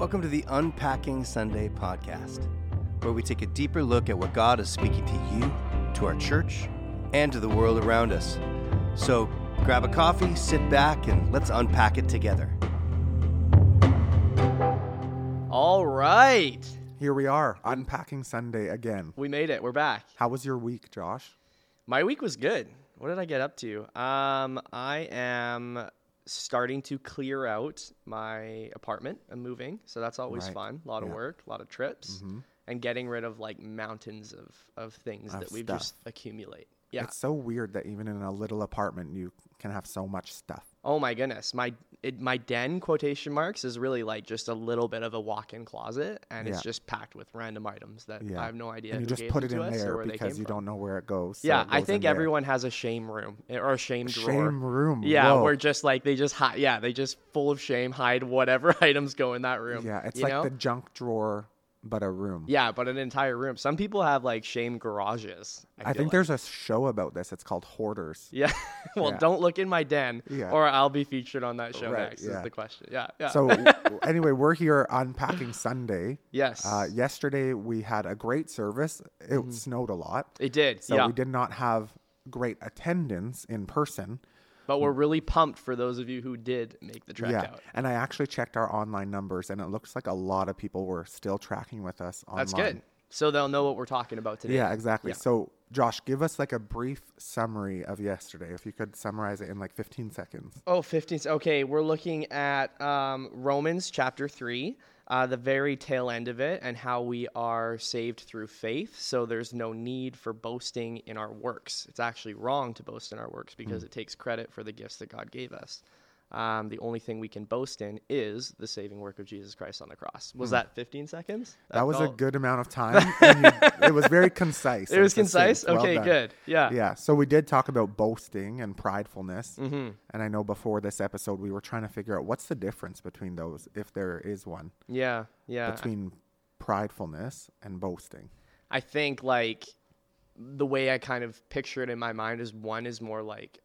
Welcome to the Unpacking Sunday podcast, where we take a deeper look at what God is speaking to you, to our church, and to the world around us. So grab a coffee, sit back, and let's unpack it together. All right. Here we are, unpacking Sunday again. We made it. We're back. How was your week, Josh? My week was good. What did I get up to? Um, I am starting to clear out my apartment. I'm moving, so that's always Right. fun. A lot of Yeah. work, a lot of trips, mm-hmm. and getting rid of like mountains of, of things Of that we just accumulate. Yeah. It's so weird that even in a little apartment you can have so much stuff. Oh my goodness, my it, my den quotation marks is really like just a little bit of a walk-in closet, and it's just packed with random items that Yeah. I have no idea. and you just put it in there because you from. don't know where it goes. so yeah, it I think everyone has a shame room eh, or a shame drawer. shame room. Yeah, Whoa. we're just like they just hide. Yeah, they just full of shame hide whatever items go in that room. Yeah, it's like know? the junk drawer but a room. yeah, but an entire room. Some people have like shame garages. I, I think like. there's a show about this. It's called Hoarders. Yeah, well, Yeah. don't look in my den, Yeah. or I'll be featured on that show Right, next. yeah. Is the question? Yeah, yeah. So anyway, we're here unpacking Sunday. yes, Uh, yesterday we had a great service. It snowed a lot, it did. so yeah, we did not have great attendance in person. But we're mm. really pumped for those of you who did make the trek yeah, out. and I actually checked our online numbers, and it looks like a lot of people were still tracking with us online. That's good. So they'll know what we're talking about today. Yeah, exactly. Yeah. So, Josh, give us like a brief summary of yesterday, if you could summarize it in like 15 seconds. Oh, 15. Okay, we're looking at um, Romans chapter 3, uh, the very tail end of it, and how we are saved through faith. So there's no need for boasting in our works. It's actually wrong to boast in our works because it takes credit for the gifts that God gave us. Um, the only thing we can boast in is the saving work of Jesus Christ on the cross. Was that 15 seconds? That was a good amount of time. you, it was very concise. It was concise? Well okay, done. good. Yeah. Yeah. So we did talk about boasting and pridefulness. hmm And I know before this episode, we were trying to figure out what's the difference between those, if there is one, Yeah. Yeah. between pridefulness and boasting. I think like the way I kind of picture it in my mind is one is more like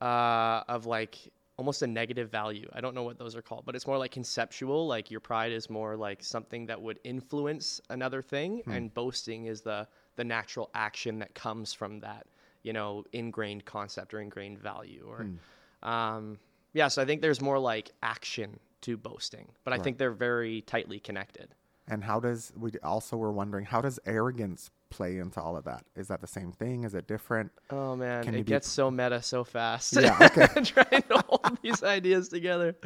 uh of like almost a negative value. I don't know what those are called, but it's more like conceptual. Like your pride is more like something that would influence another thing, and boasting is the the natural action that comes from that, you know, ingrained concept or ingrained value. Or, um, yeah. So I think there's more like action to boasting, but I think they're very tightly connected. And how does, we also were wondering, how does arrogance play into all of that? Is that the same thing? Is it different? Oh man, Can it be- gets so meta so fast. Yeah, okay. Trying to hold these ideas together.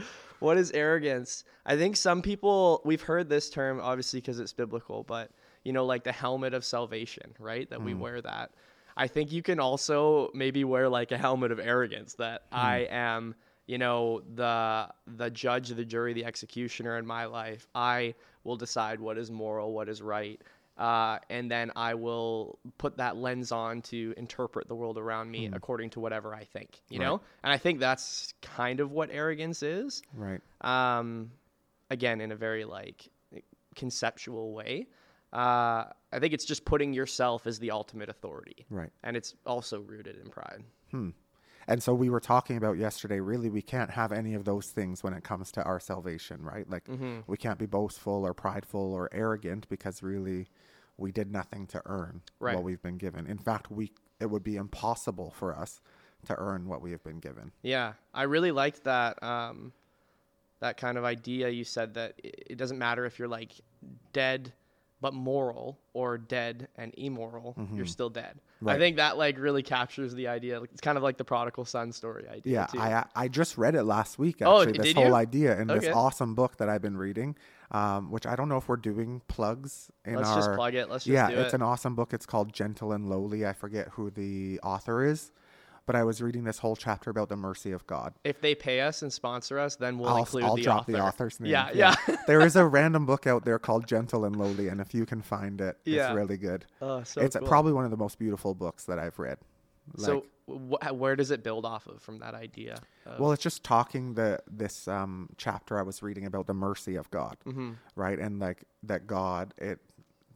What is arrogance? I think some people we've heard this term obviously because it's biblical, but you know, like the helmet of salvation, right? That Hmm. we wear that. I think you can also maybe wear like a helmet of arrogance that Hmm. I am, you know, the the judge, the jury, the executioner in my life. I will decide what is moral, what is right. Uh, and then I will put that lens on to interpret the world around me according to whatever I think, you know? And I think that's kind of what arrogance is. Right. Um, again, in a very like conceptual way. Uh, I think it's just putting yourself as the ultimate authority. Right. And it's also rooted in pride. Hmm. And so we were talking about yesterday, really, we can't have any of those things when it comes to our salvation, right? Like, Mm-hmm. we can't be boastful or prideful or arrogant because really we did nothing to earn Right. what we've been given. In fact, we it would be impossible for us to earn what we have been given. Yeah, I really liked that um, that kind of idea. You said that it doesn't matter if you're like dead but moral or dead and immoral, you're still dead. I Mm-hmm. Think that like really captures the idea. It's kind of like the prodigal son story idea. Yeah, too. I I just read it last week. Oh, Actually, this did whole you? idea in this awesome book that I've been reading, um, which I don't know if we're doing plugs in Let's our. just plug it. Let's just yeah, it's it. an awesome book. It's called Gentle and Lowly. I forget who the author is, but I was reading this whole chapter about the mercy of God. if they pay us and sponsor us, then we'll I'll, include I'll the drop author. the author's name. Yeah, yeah. there is a random book out there called Gentle and Lowly, and if you can find it, Yeah. it's really good. Oh, so it's cool. probably one of the most beautiful books that I've read. so wh- where does it build off of from that idea? of- Well, it's just talking the this um, chapter I was reading about the mercy of God, Mm-hmm. right? And like that God, it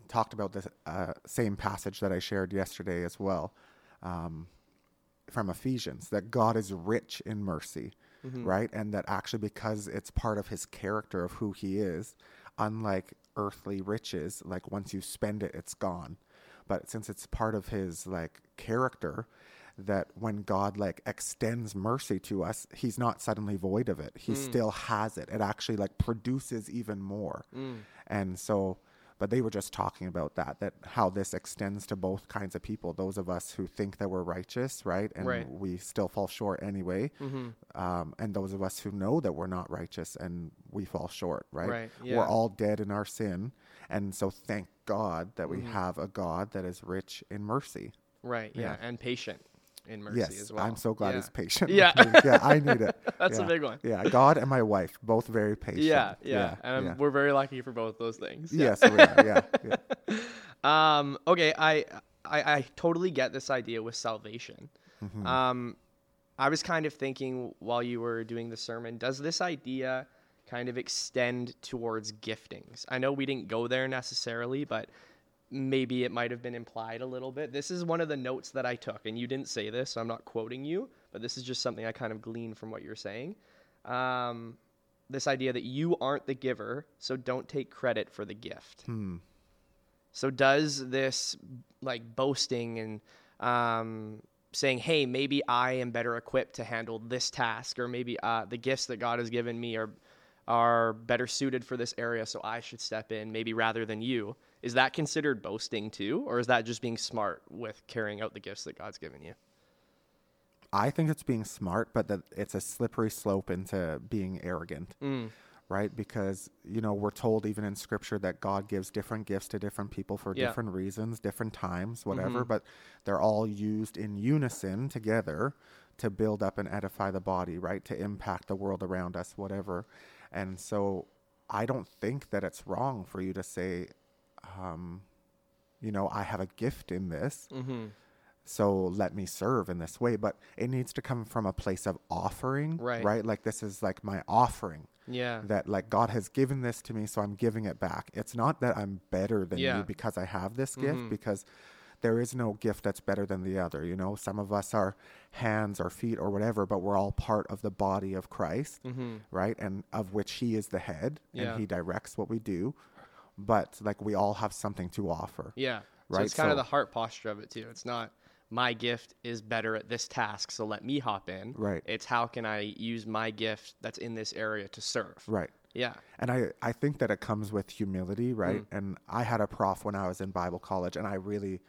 talked about the uh, same passage that I shared yesterday as well, um, from Ephesians, that God is rich in mercy, mm-hmm. right? And that actually, because it's part of his character of who he is, unlike earthly riches, like once you spend it, it's gone. But since it's part of his like character, that when God like extends mercy to us, he's not suddenly void of it. He mm. still has it. It actually like produces even more. Mm. And so but they were just talking about that that how this extends to both kinds of people those of us who think that we're righteous right and Right. we still fall short anyway um, and those of us who know that we're not righteous and we fall short right, Right, yeah. we're all dead in our sin and so thank god that we have a god that is rich in mercy Right. Yeah. Yeah. And patient in mercy yes as well. i'm so glad yeah. he's patient Yeah. yeah i need it That's a big one. yeah god and my wife both very patient Yeah, yeah, and yeah. we're very lucky for both those things. yes we are yeah, yeah. Um. Okay. I, I I totally get this idea with salvation. Mm-hmm. Um, I was kind of thinking while you were doing the sermon, does this idea kind of extend towards giftings? I know we didn't go there necessarily, but maybe it might have been implied a little bit. This is one of the notes that I took, and you didn't say this, so I'm not quoting you, but this is just something I kind of gleaned from what you're saying. Um, this idea that you aren't the giver, so don't take credit for the gift. Hmm. So does this like boasting and um, saying, "Hey, maybe I am better equipped to handle this task, or maybe uh, the gifts that God has given me are are better suited for this area, so I should step in, maybe rather than you." Is that considered boasting too, or is that just being smart with carrying out the gifts that God's given you? I think it's being smart, but that it's a slippery slope into being arrogant, Mm. right? Because you know we're told even in Scripture that God gives different gifts to different people for Yeah. different reasons, different times, whatever. Mhm. But they're all used in unison together to build up and edify the body, right? To impact the world around us, whatever. And so I don't think that it's wrong for you to say, um, you know, I have a gift in this Mm-hmm. so let me serve in this way but it needs to come from a place of offering Right. like this is like my offering Yeah. that like god has given this to me so i'm giving it back it's not that i'm better than Yeah. you because i have this gift because there is no gift that's better than the other you know some of us are hands or feet or whatever but we're all part of the body of christ Mm-hmm. right and of which he is the head Yeah. and he directs what we do but like we all have something to offer Yeah. So Right, it's kind of the heart posture of it too. It's not my gift is better at this task, so let me hop in. Right. It's how can I use my gift that's in this area to serve. right Yeah. And I, I think that it comes with humility, right? Mm. And I had a prof when I was in Bible college, and I really,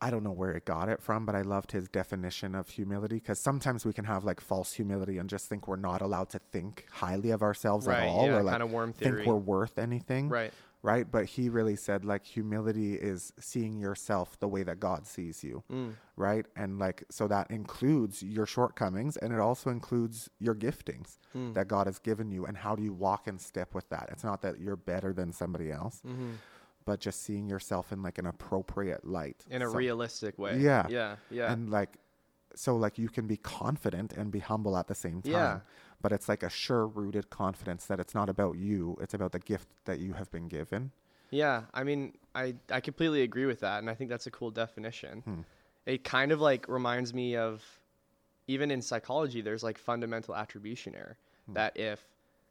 I don't know where it got it from, but I loved his definition of humility because sometimes we can have like false humility and just think we're not allowed to think highly of ourselves Right, at all, yeah, or like worm think we're worth anything, Right. Right? But he really said like humility is seeing yourself the way that God sees you, Mm. right? And like so that includes your shortcomings, and it also includes your giftings Mm. that God has given you, and how do you walk in step with that? It's not that you're better than somebody else, Mm-hmm. but just seeing yourself in like an appropriate light, In a So- realistic way. Yeah. Yeah. Yeah. and like so like you can be confident and be humble at the same time. Yeah. But it's like a sure rooted confidence that it's not about you, it's about the gift that you have been given. Yeah, I mean, I I completely agree with that, and I think that's a cool definition. Hmm. It kind of like reminds me of, even in psychology, there's like fundamental attribution error. Hmm. That if,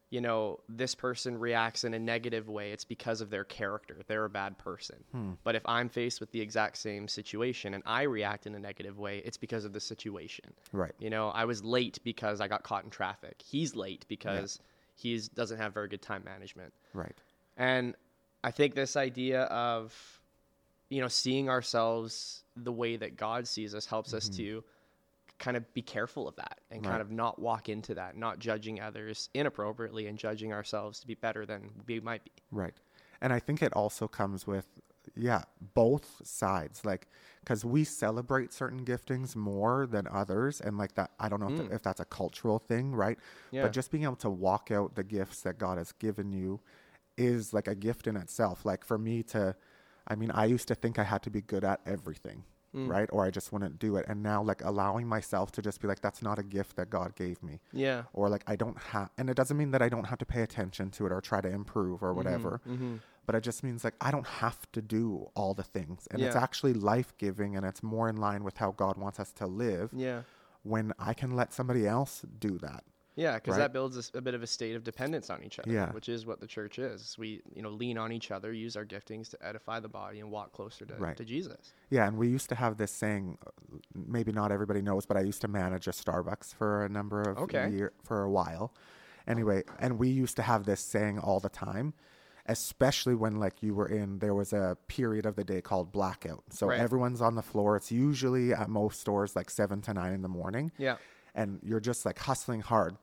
you know, this person reacts in a negative way, it's because of their character. They're a bad person. Hmm. But if I'm faced with the exact same situation and I react in a negative way, it's because of the situation. Right. You know, I was late because I got caught in traffic. He's late because he doesn't have very good time management. Right. And I think this idea of, you know, seeing ourselves the way that God sees us helps us to kind of be careful of that and kind of not walk into that, not judging others inappropriately and judging ourselves to be better than we might be. Right. And I think it also comes with, yeah, both sides. Like, because we celebrate certain giftings more than others. And like that, I don't know if, Mm. if that's a cultural thing, right? Yeah. But just being able to walk out the gifts that God has given you is like a gift in itself. Like for me to, I mean, I used to think I had to be good at everything. Mm. Right. Or I just wouldn't do it. And now, like, allowing myself to just be like, that's not a gift that God gave me Yeah. or like I don't have, and it doesn't mean that I don't have to pay attention to it or try to improve or whatever. Mm-hmm. But it just means like I don't have to do all the things, and it's actually life giving, and it's more in line with how God wants us to live Yeah. when I can let somebody else do that. Yeah, because Right. that builds a bit of a state of dependence on each other, Yeah. which is what the church is. We, you know, lean on each other, use our giftings to edify the body, and walk closer to, Right. to Jesus. Yeah, and we used to have this saying. Maybe not everybody knows, but I used to manage a Starbucks for a number of Okay. year for a while. Oh. Anyway, and we used to have this saying all the time, especially when like you were in there was a period of the day called blackout. So Right. everyone's on the floor. It's usually at most stores like seven to nine in the morning. Yeah. and you're just like hustling hard,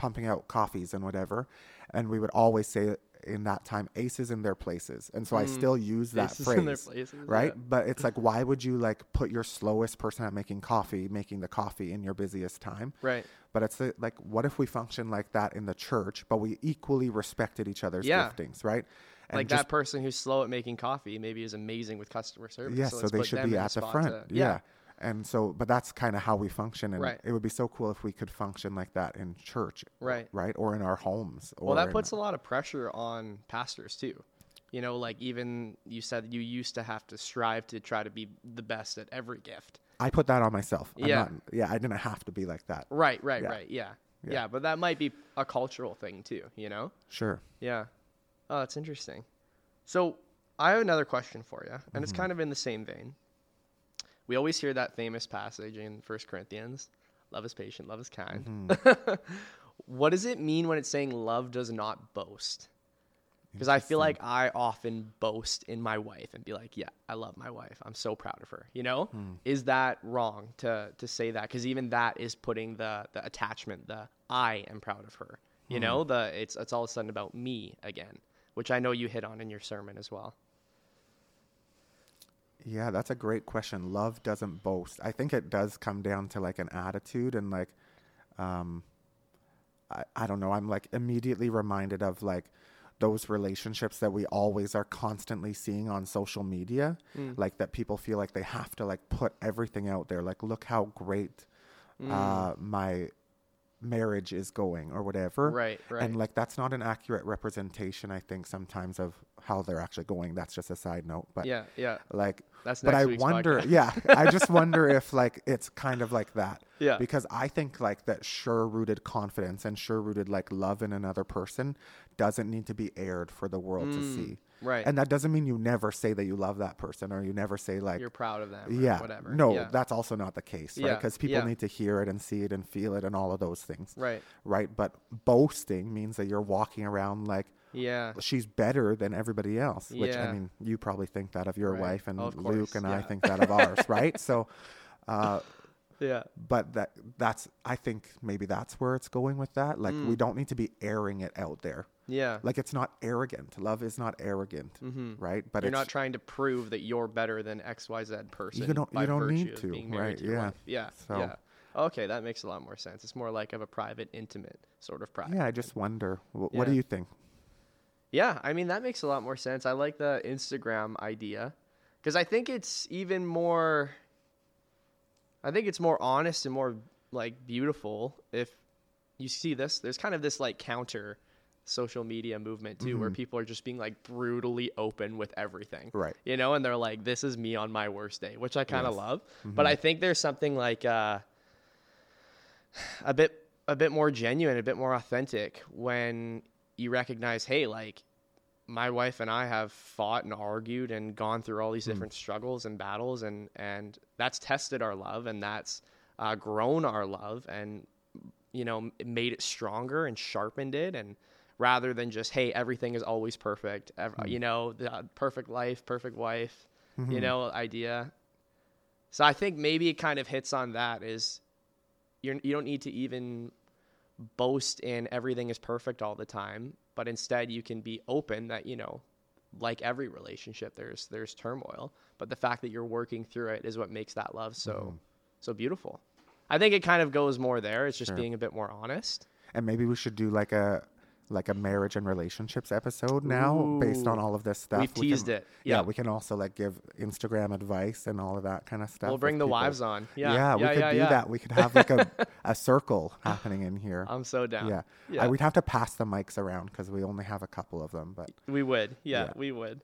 pumping out coffees and whatever. And we would always say in that time, aces in their places. And so I still use that Mm. Aces phrase, in their places, right? yeah. But it's like, why would you like put your slowest person at making coffee, making the coffee in your busiest time? Right. But it's uh, like, what if we function like that in the church, but we equally respected each other's Yeah. giftings, right? And like just- that person who's slow at making coffee maybe is amazing with customer service. Yeah, so, let's they should be at the spot front. to- yeah. And so, but that's kind of how we function, and Right. it would be so cool if we could function like that in church, Right. Right, or in our homes. Or Well, that puts a lot of pressure on pastors too. You know, like even you said you used to have to strive to try to be the best at every gift. I put that on myself. I'm Yeah. not- yeah, I didn't have to be like that. Right, right, Yeah. right. Yeah. Yeah. yeah. but that might be a cultural thing too, you know? Sure. Yeah. Oh, that's interesting. So I have another question for you, and Mm-hmm. it's kind of in the same vein. We always hear that famous passage in First Corinthians love is patient, love is kind. Mm-hmm. what does it mean when it's saying love does not boast? Because I feel like I often boast in my wife and be like, "Yeah, I love my wife. I'm so proud of her." You know, Hmm. is that wrong to to say that? Because even that is putting the the attachment, the I am proud of her. You Hmm. know, the it's it's all of a sudden about me again, which I know you hit on in your sermon as well. Yeah, that's a great question. Love doesn't boast. I think it does come down to like an attitude and like, um, I, I don't know. I'm like immediately reminded of like those relationships that we always are constantly seeing on social media, Mm. like that people feel like they have to like put everything out there. Like, look how great Mm. uh, my marriage is going or whatever. Right, right. And like that's not an accurate representation, I think, sometimes of how they're actually going. That's just a side note. But Yeah, yeah, like That's but i wonder podcast. yeah i just wonder if like it's kind of like that Yeah. because i think like that sure rooted confidence and sure rooted like love in another person doesn't need to be aired for the world to see Mm, right. and that doesn't mean you never say that you love that person or you never say like you're proud of them. Or yeah whatever. no yeah. that's also not the case right Yeah, because people yeah. need to hear it and see it and feel it and all of those things right. right but boasting means that you're walking around like Yeah, she's better than everybody else which i mean you probably think that of your Right. wife and Of luke and i think that of ours right so uh yeah, but that that's i think maybe that's where it's going with that like we don't need to be airing it out there yeah. like it's not arrogant love is not arrogant mm-hmm. right but you're not trying to prove that you're better than X Y Z person. don't- you don't need to, right, to yeah. Yeah. So- Yeah. Okay, that makes a lot more sense. It's more like of a private, intimate sort of pride. yeah i just wonder wh- what do you think Yeah, I mean that makes a lot more sense. I like the Instagram idea because I think it's even more. I think it's more honest and more like beautiful if you see this. There's kind of this like counter social media movement too, where people are just being like brutally open with everything, Mm-hmm. Right. You know, and they're like, "This is me on my worst day," which I kind of Yes. love. But I think there's something like uh, a bit a bit more genuine, a bit more authentic when you recognize, hey, like my wife and I have fought and argued and gone through all these different struggles and battles, and and that's tested our love and that's uh, grown our love and you know made it stronger and sharpened it and rather than just hey everything is always perfect ev- hmm. you know the uh, perfect life perfect wife you mm-hmm. know idea so i think maybe it kind of hits on that is you're, you don't need to even boast in everything is perfect all the time, but instead you can be open that, you know, like every relationship, there's there's turmoil, but the fact that you're working through it is what makes that love so mm-hmm. so beautiful. I think it kind of goes more there. It's just Sure. being a bit more honest. and maybe we should do like a like a marriage and relationships episode now based on all of this stuff We've We can- teased it. yeah Yeah. we can also like give instagram advice and all of that kind of stuff We'll bring the people- wives on. Yeah, yeah, we yeah, could yeah, do yeah. that we could have like a, a circle happening in here I'm so down. yeah, yeah. I, we'd have to pass the mics around because we only have a couple of them but We would. Yeah, Yeah. we would.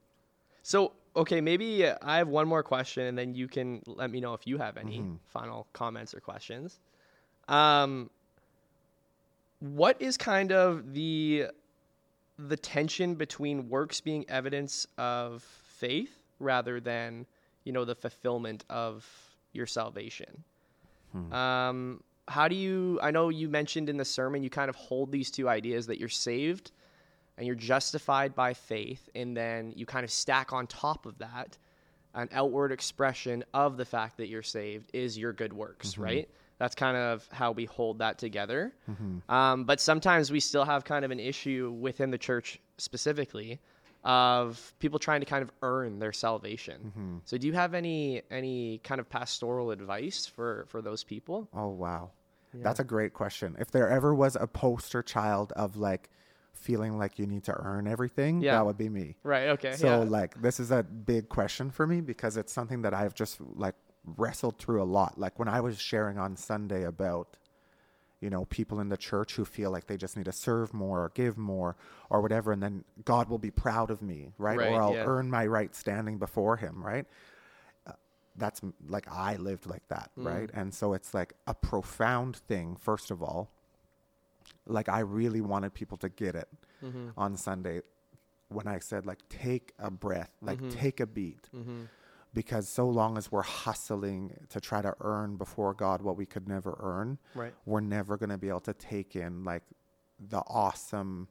So, okay, maybe uh, I have one more question and then you can let me know if you have any Mm-hmm. final comments or questions. Um what is kind of the the tension between works being evidence of faith rather than you know the fulfillment of your salvation? Um, how do you i know you mentioned in the sermon you kind of hold these two ideas that you're saved and you're justified by faith and then you kind of stack on top of that an outward expression of the fact that you're saved is your good works right that's kind of how we hold that together um, but sometimes we still have kind of an issue within the church specifically of people trying to kind of earn their salvation so do you have any any kind of pastoral advice for for those people Oh wow. That's a great question. If there ever was a poster child of like feeling like you need to earn everything, Yeah. that would be me. right okay So yeah. like this is a big question for me because it's something that I've just like wrestled through a lot. Like when I was sharing on Sunday about you know people in the church who feel like they just need to serve more or give more or whatever and then God will be proud of me, right? Right, or I'll yeah. earn my right standing before him, right? Uh, That's like I lived like that, Mm. right? And so it's like a profound thing first of all. Like I really wanted people to get it Mm-hmm. on Sunday when I said like take a breath, like Mm-hmm. take a beat. Because so long as we're hustling to try to earn before God what we could never earn, Right. we're never going to be able to take in like the awesome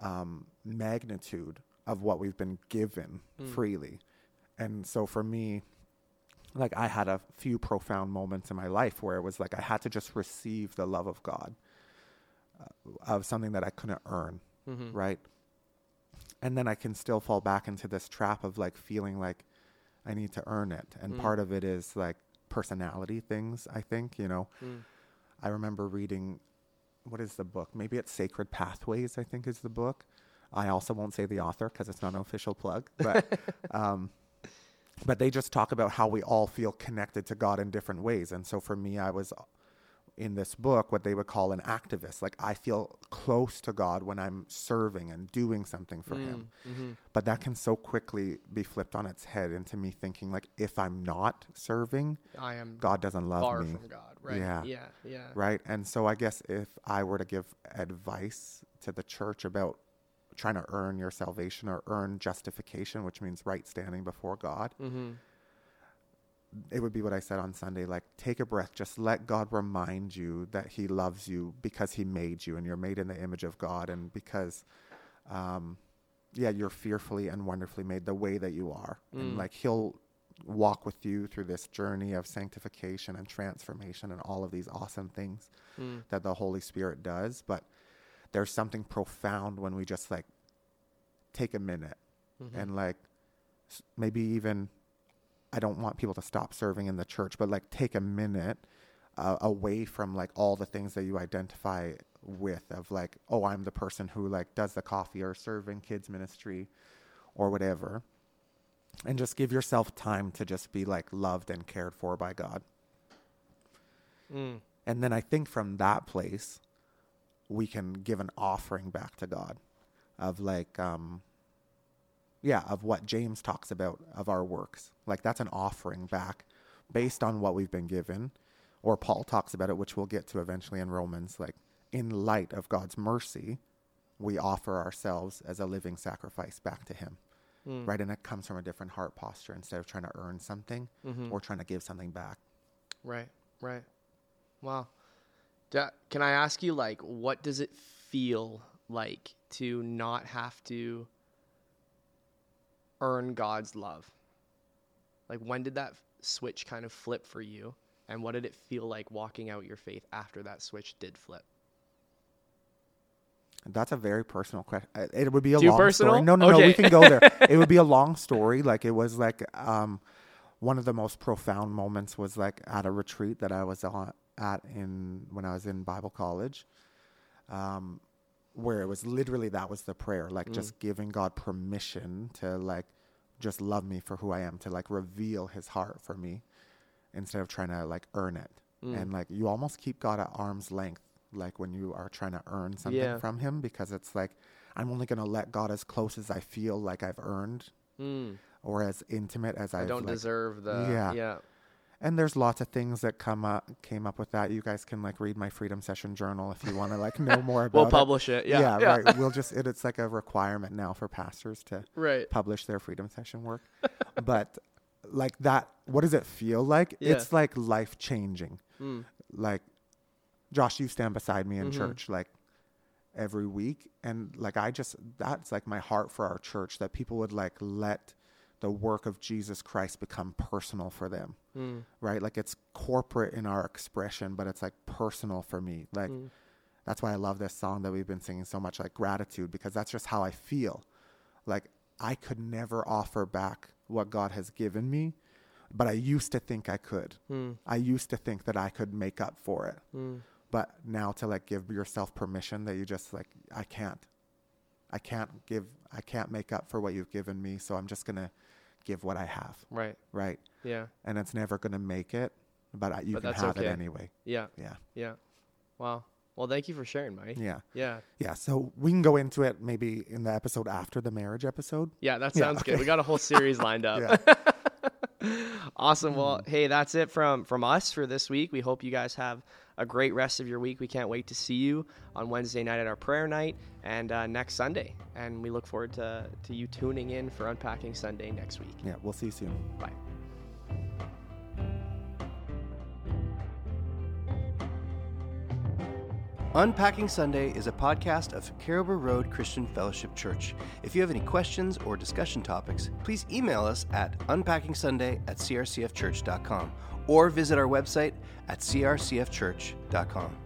um, magnitude of what we've been given freely. And so for me, like I had a few profound moments in my life where it was like I had to just receive the love of God uh, of something that I couldn't earn, right? And then I can still fall back into this trap of like feeling like I need to earn it. And part of it is like personality things, I think, you know. I remember reading what is the book? Maybe it's Sacred Pathways, I think is the book. I also won't say the author because it's not an official plug, but um, but they just talk about how we all feel connected to God in different ways. And so for me, I was in this book what they would call an activist. Like I feel close to God when I'm serving and doing something for Him. But that can so quickly be flipped on its head into me thinking like, if I'm not serving, I am God doesn't love far me. from God, right? Yeah. yeah, yeah. Right. And so I guess if I were to give advice to the church about trying to earn your salvation or earn justification, which means right standing before God, Mm-hmm. It would be what I said on Sunday like, take a breath, just let God remind you that He loves you because He made you and you're made in the image of God and because. Um, yeah, you're fearfully and wonderfully made the way that you are. And mm. like he'll walk with you through this journey of sanctification and transformation and all of these awesome things mm. that the Holy Spirit does. But there's something profound when we just like take a minute mm-hmm. and like maybe even I don't want people to stop serving in the church, but like take a minute uh, away from like all the things that you identify with of like, oh, I'm the person who like does the coffee or serving kids ministry or whatever. And just give yourself time to just be like loved and cared for by God. Mm. And then I think from that place, we can give an offering back to God of like, um, yeah, of what James talks about of our works. Like that's an offering back based on what we've been given. Or Paul talks about it, which we'll get to eventually in Romans. Like, in light of God's mercy, we offer ourselves as a living sacrifice back to Him. Hmm. Right? And it comes from a different heart posture instead of trying to earn something mm-hmm. or trying to give something back. Right, right. Wow. Da- can I ask you, like, what does it feel like to not have to earn God's love? Like, when did that switch kind of flip for you? And what did it feel like walking out your faith after that switch did flip? That's a very personal question. It would be a Too long personal? story. No, no, no. We can go there. it would be a long story. Like it was like um, one of the most profound moments was like at a retreat that I was on at in when I was in Bible college, um, where it was literally that was the prayer, like just giving God permission to like just love me for who I am, to like reveal His heart for me, instead of trying to like earn it. And like you almost keep God at arm's length, like when you are trying to earn something Yeah. from Him, because it's like I'm only gonna let God as close as I feel like I've earned, Mm. or as intimate as I I've don't like, deserve the. yeah. Yeah. And there's lots of things that come up came up with that. You guys can like read my Freedom Session journal if you want to like know more about We'll publish it. Yeah. yeah, right. We'll just it, it's like a requirement now for pastors to Right. publish their freedom session work. but like that, what does it feel like? Yeah. It's like life changing. Mm. Like, Josh, you stand beside me in Mhm. church like every week, and like I just that's like my heart for our church that people would like let the work of Jesus Christ become personal for them. Mm. Right? Like it's corporate in our expression, but it's like personal for me. Like Mm. that's why I love this song that we've been singing so much, like gratitude, because that's just how I feel. Like I could never offer back what God has given me, but I used to think I could. Mm. I used to think that I could make up for it. Mm. But now to like give yourself permission that you just like, I can't. I can't give, I can't make up for what you've given me. So I'm just going to give what I have. Right. Right. Yeah. And it's never going to make it, but I, you But can have okay. it anyway. Yeah. Yeah. Yeah. Wow. Well, thank you for sharing, Mike. Yeah. Yeah. Yeah. So we can go into it maybe in the episode after the marriage episode. Yeah, that Yeah, sounds good. We got a whole series lined up. Yeah. awesome. Well, hmm. hey, that's it from from us for this week. We hope you guys have a great rest of your week. We can't wait to see you on Wednesday night at our prayer night and uh, next Sunday. And we look forward to to you tuning in for Unpacking Sunday next week. Yeah. We'll see you soon. Bye. Unpacking Sunday is a podcast of Cariboo Road Christian Fellowship Church. If you have any questions or discussion topics, please email us at unpackingsunday at crcfchurch.com or visit our website at crcfchurch.com.